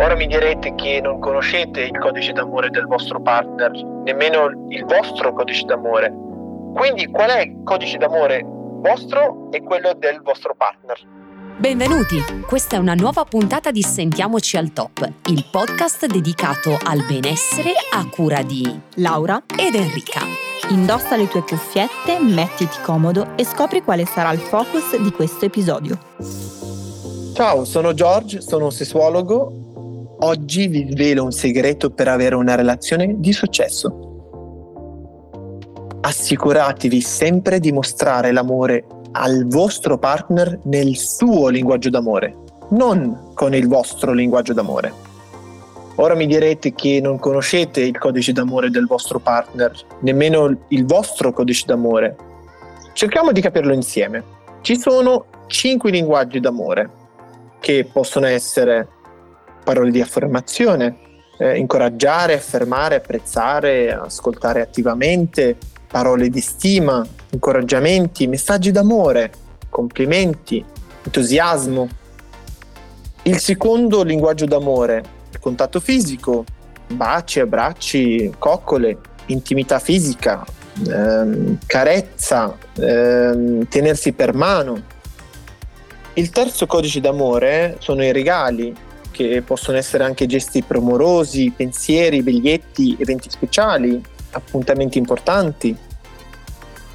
Ora mi direte che non conoscete il codice d'amore del vostro partner, nemmeno il vostro codice d'amore. Quindi qual è il codice d'amore vostro e quello del vostro partner? Benvenuti! Questa è una nuova puntata di Sentiamoci al Top, il podcast dedicato al benessere a cura di Laura ed Enrica. Indossa le tue cuffiette, mettiti comodo e scopri quale sarà il focus di questo episodio. Ciao, sono George, sono un sessuologo. Oggi vi svelo un segreto per avere una relazione di successo. Assicuratevi sempre di mostrare l'amore al vostro partner nel suo linguaggio d'amore, non con il vostro linguaggio d'amore. Ora mi direte che non conoscete il codice d'amore del vostro partner, nemmeno il vostro codice d'amore. Cerchiamo di capirlo insieme. Ci sono cinque linguaggi d'amore che possono essere parole di affermazione, eh, incoraggiare, affermare, apprezzare, ascoltare attivamente, parole di stima, incoraggiamenti, messaggi d'amore, complimenti, entusiasmo. Il secondo linguaggio d'amore, il contatto fisico, baci, abbracci, coccole, intimità fisica, ehm, carezza, ehm, tenersi per mano. Il terzo codice d'amore sono i regali, che possono essere anche gesti promorosi, pensieri, biglietti, eventi speciali, appuntamenti importanti.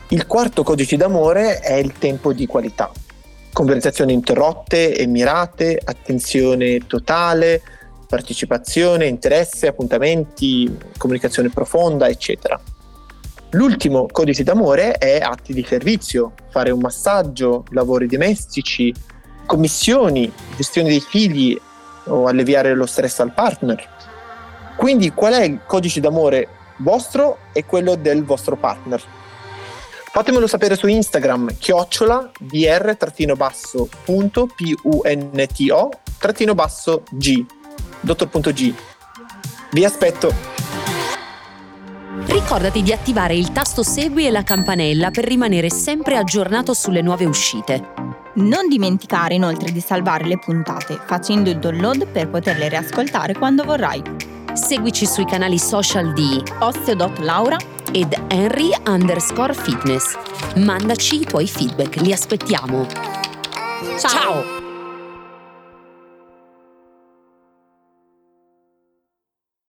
Il quarto codice d'amore è il tempo di qualità. Conversazioni interrotte e mirate, attenzione totale, partecipazione, interesse, appuntamenti, comunicazione profonda, eccetera. L'ultimo codice d'amore è atti di servizio, fare un massaggio, lavori domestici, commissioni, gestione dei figli o alleviare lo stress al partner. Quindi qual è il codice d'amore vostro e quello del vostro partner? Fatemelo sapere su Instagram, chiocciola dr-punto-punto-g, dottor.g. Vi aspetto! Ricordati di attivare il tasto segui e la campanella per rimanere sempre aggiornato sulle nuove uscite. Non dimenticare inoltre di salvare le puntate facendo il download per poterle riascoltare quando vorrai. Seguici sui canali social di Osteo.Laura ed Henry underscore fitness. Mandaci i tuoi feedback, li aspettiamo. Ciao. Ciao.